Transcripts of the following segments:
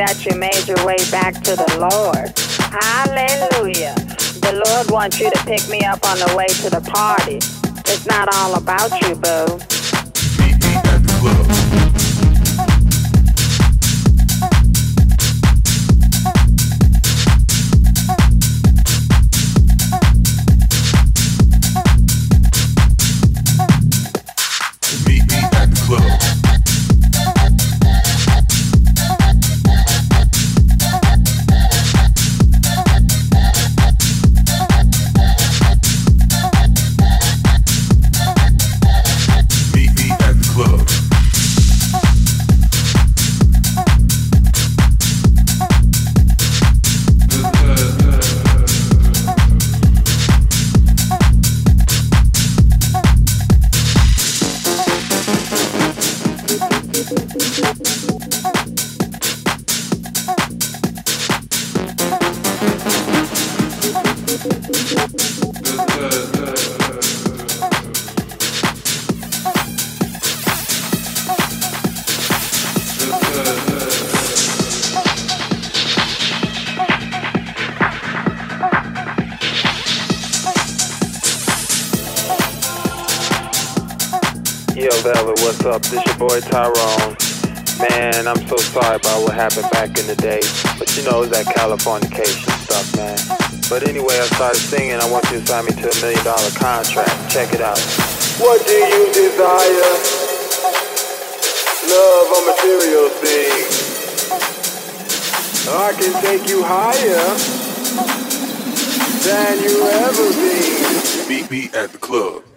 You made your way back to the Lord. Hallelujah. The Lord wants you to pick me up on the way to the party. It's not all about you, boo. About what happened back in the day. But you know, it's that Californication stuff, man. But anyway, I started singing. I want you to sign me to a million dollar contract. Check it out. What do you desire? Love or material things? I can take you higher than you ever been. Meet me at the club.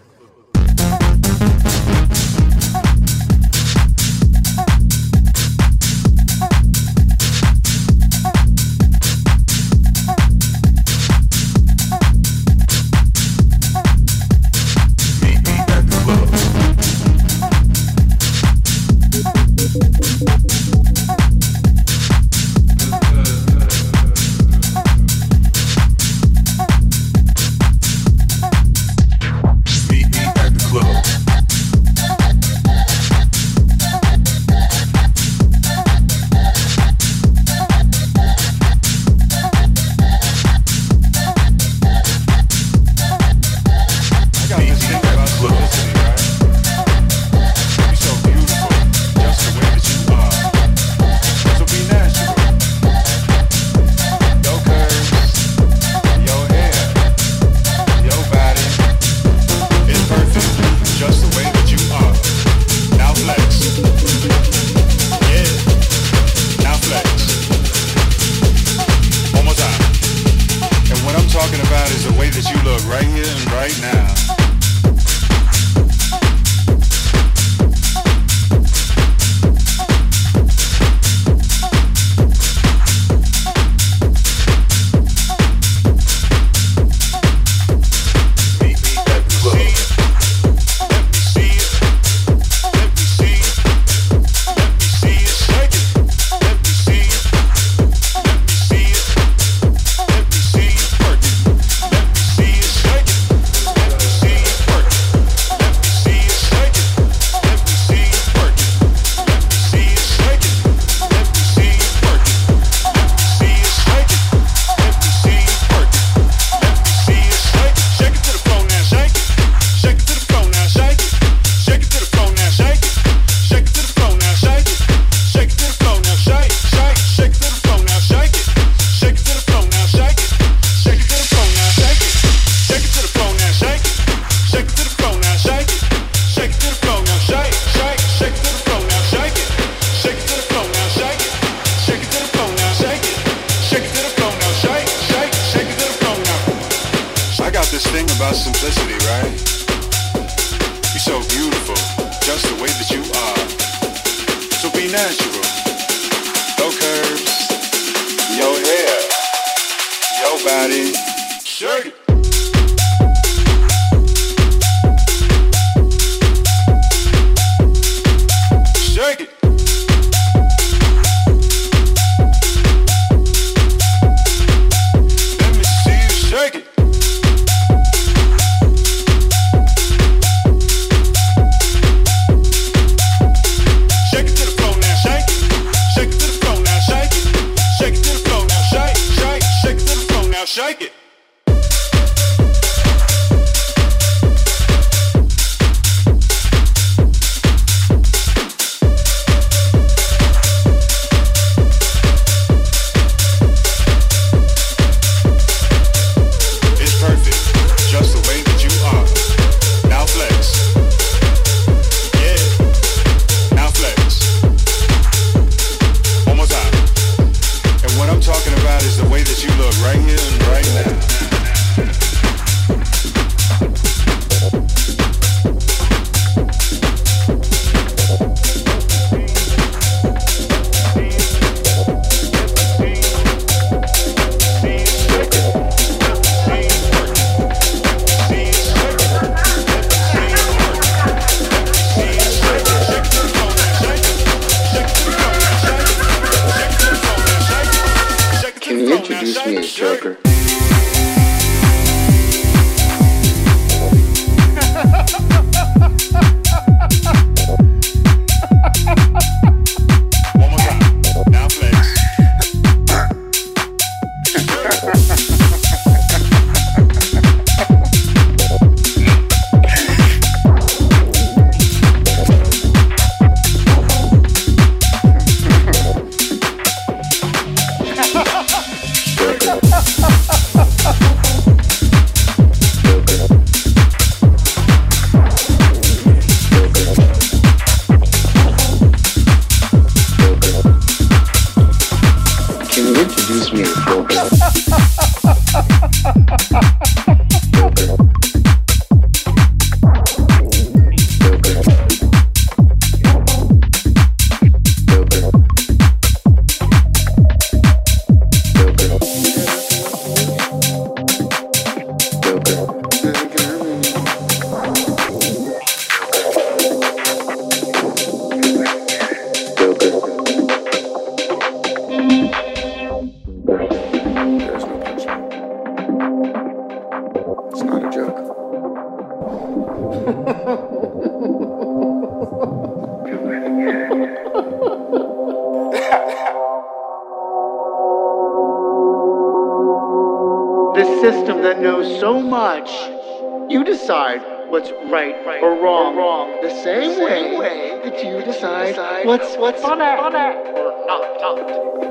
right or wrong. wrong. The same, way, that you decide, what's, what's or not. not.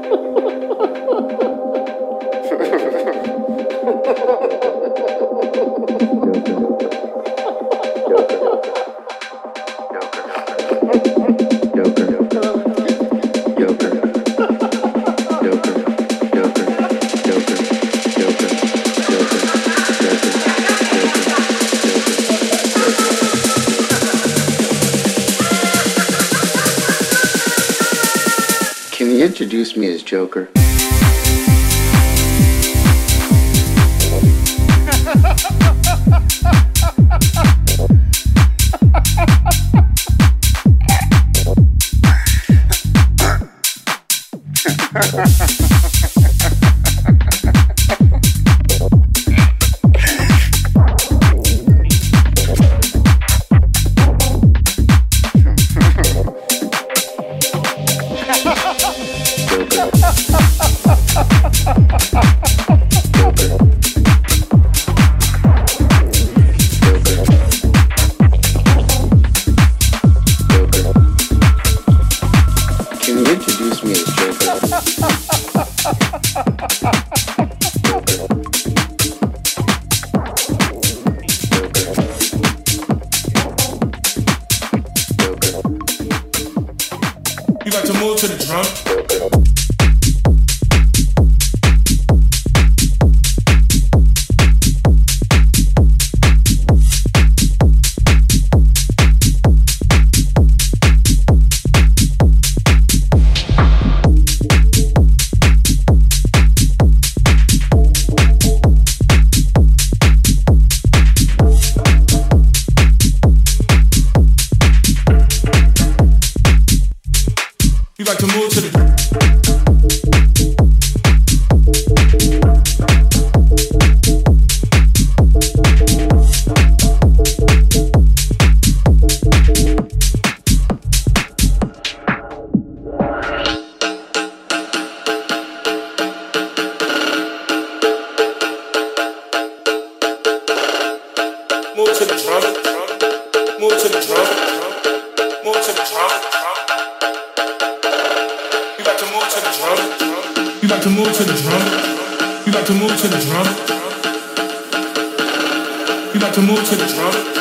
ha ha ha move to the drum. You like to move to the drum. You like to move to the drum.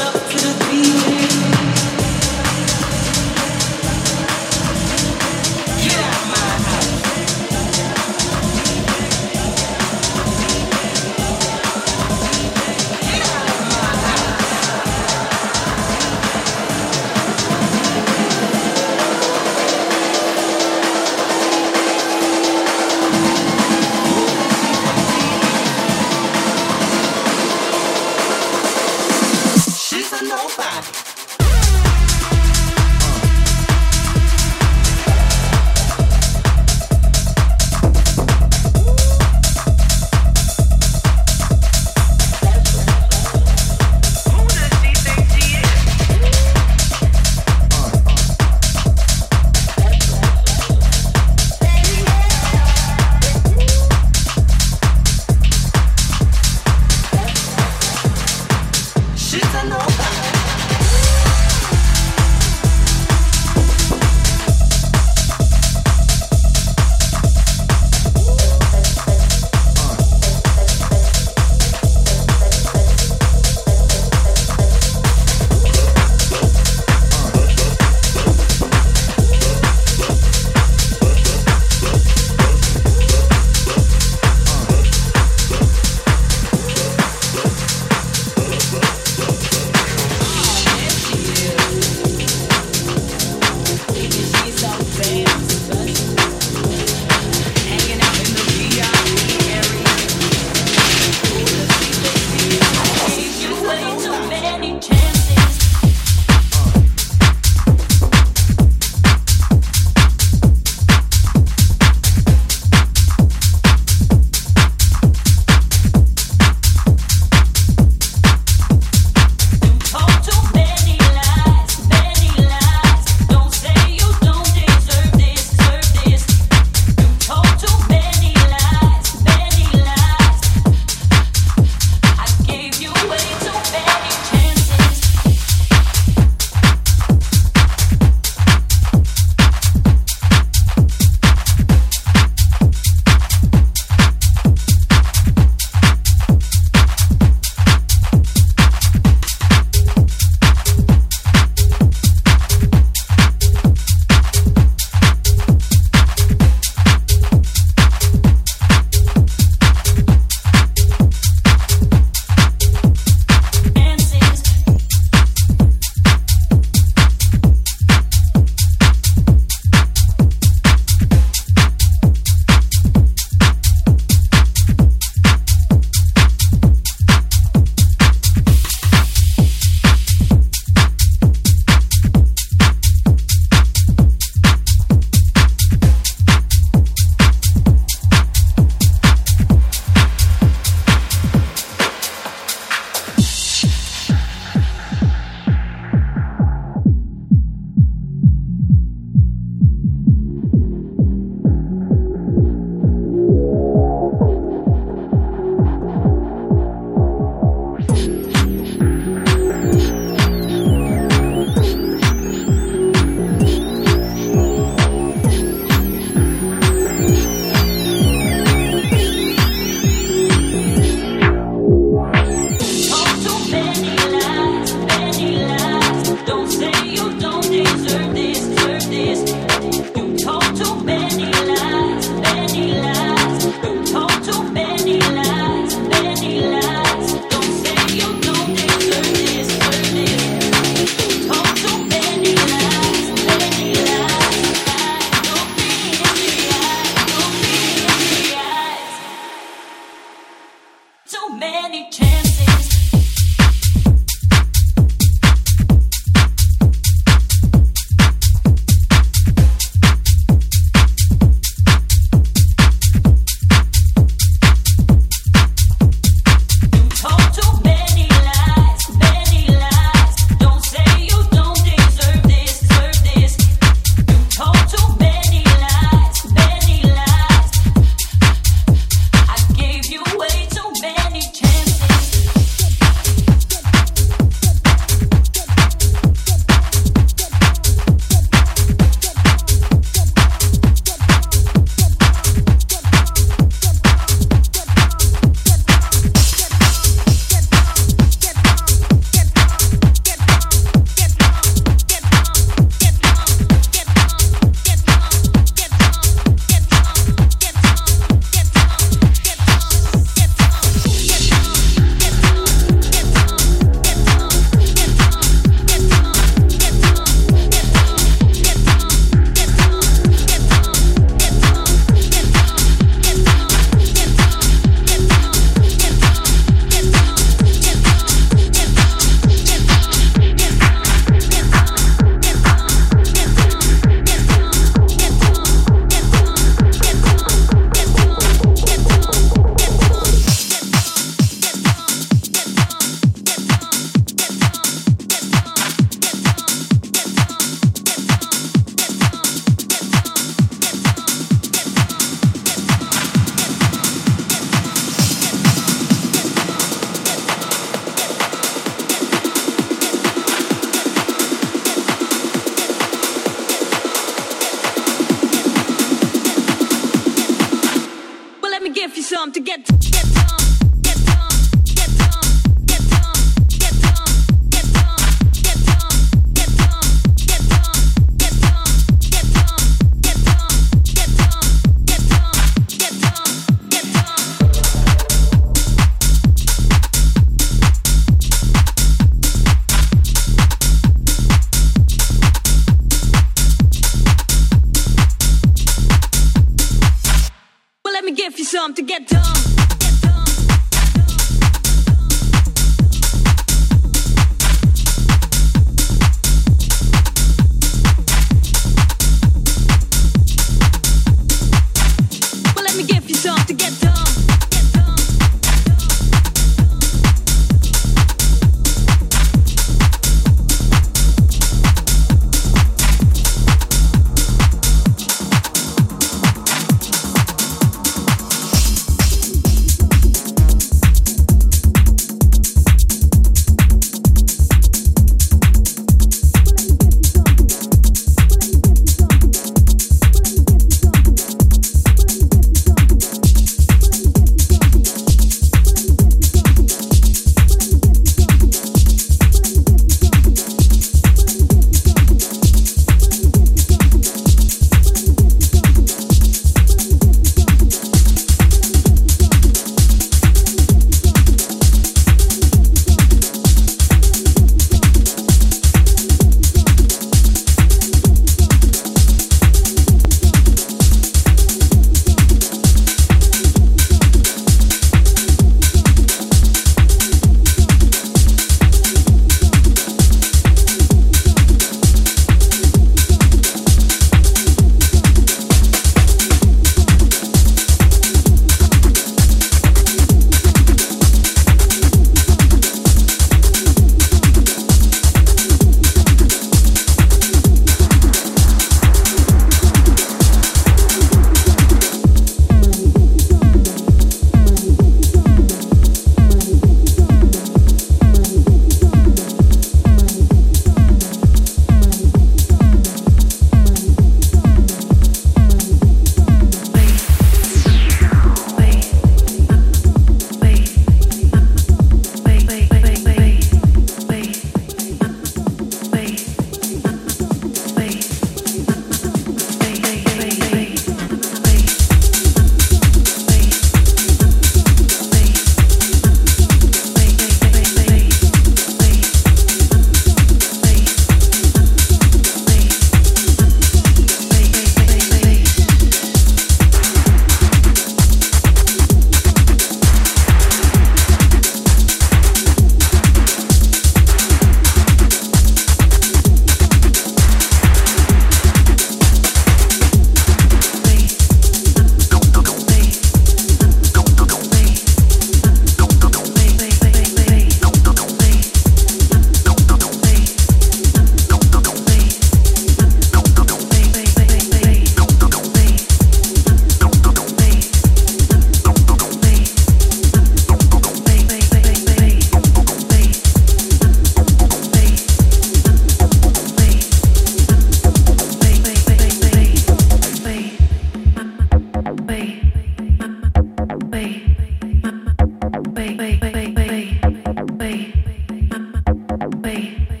Wait.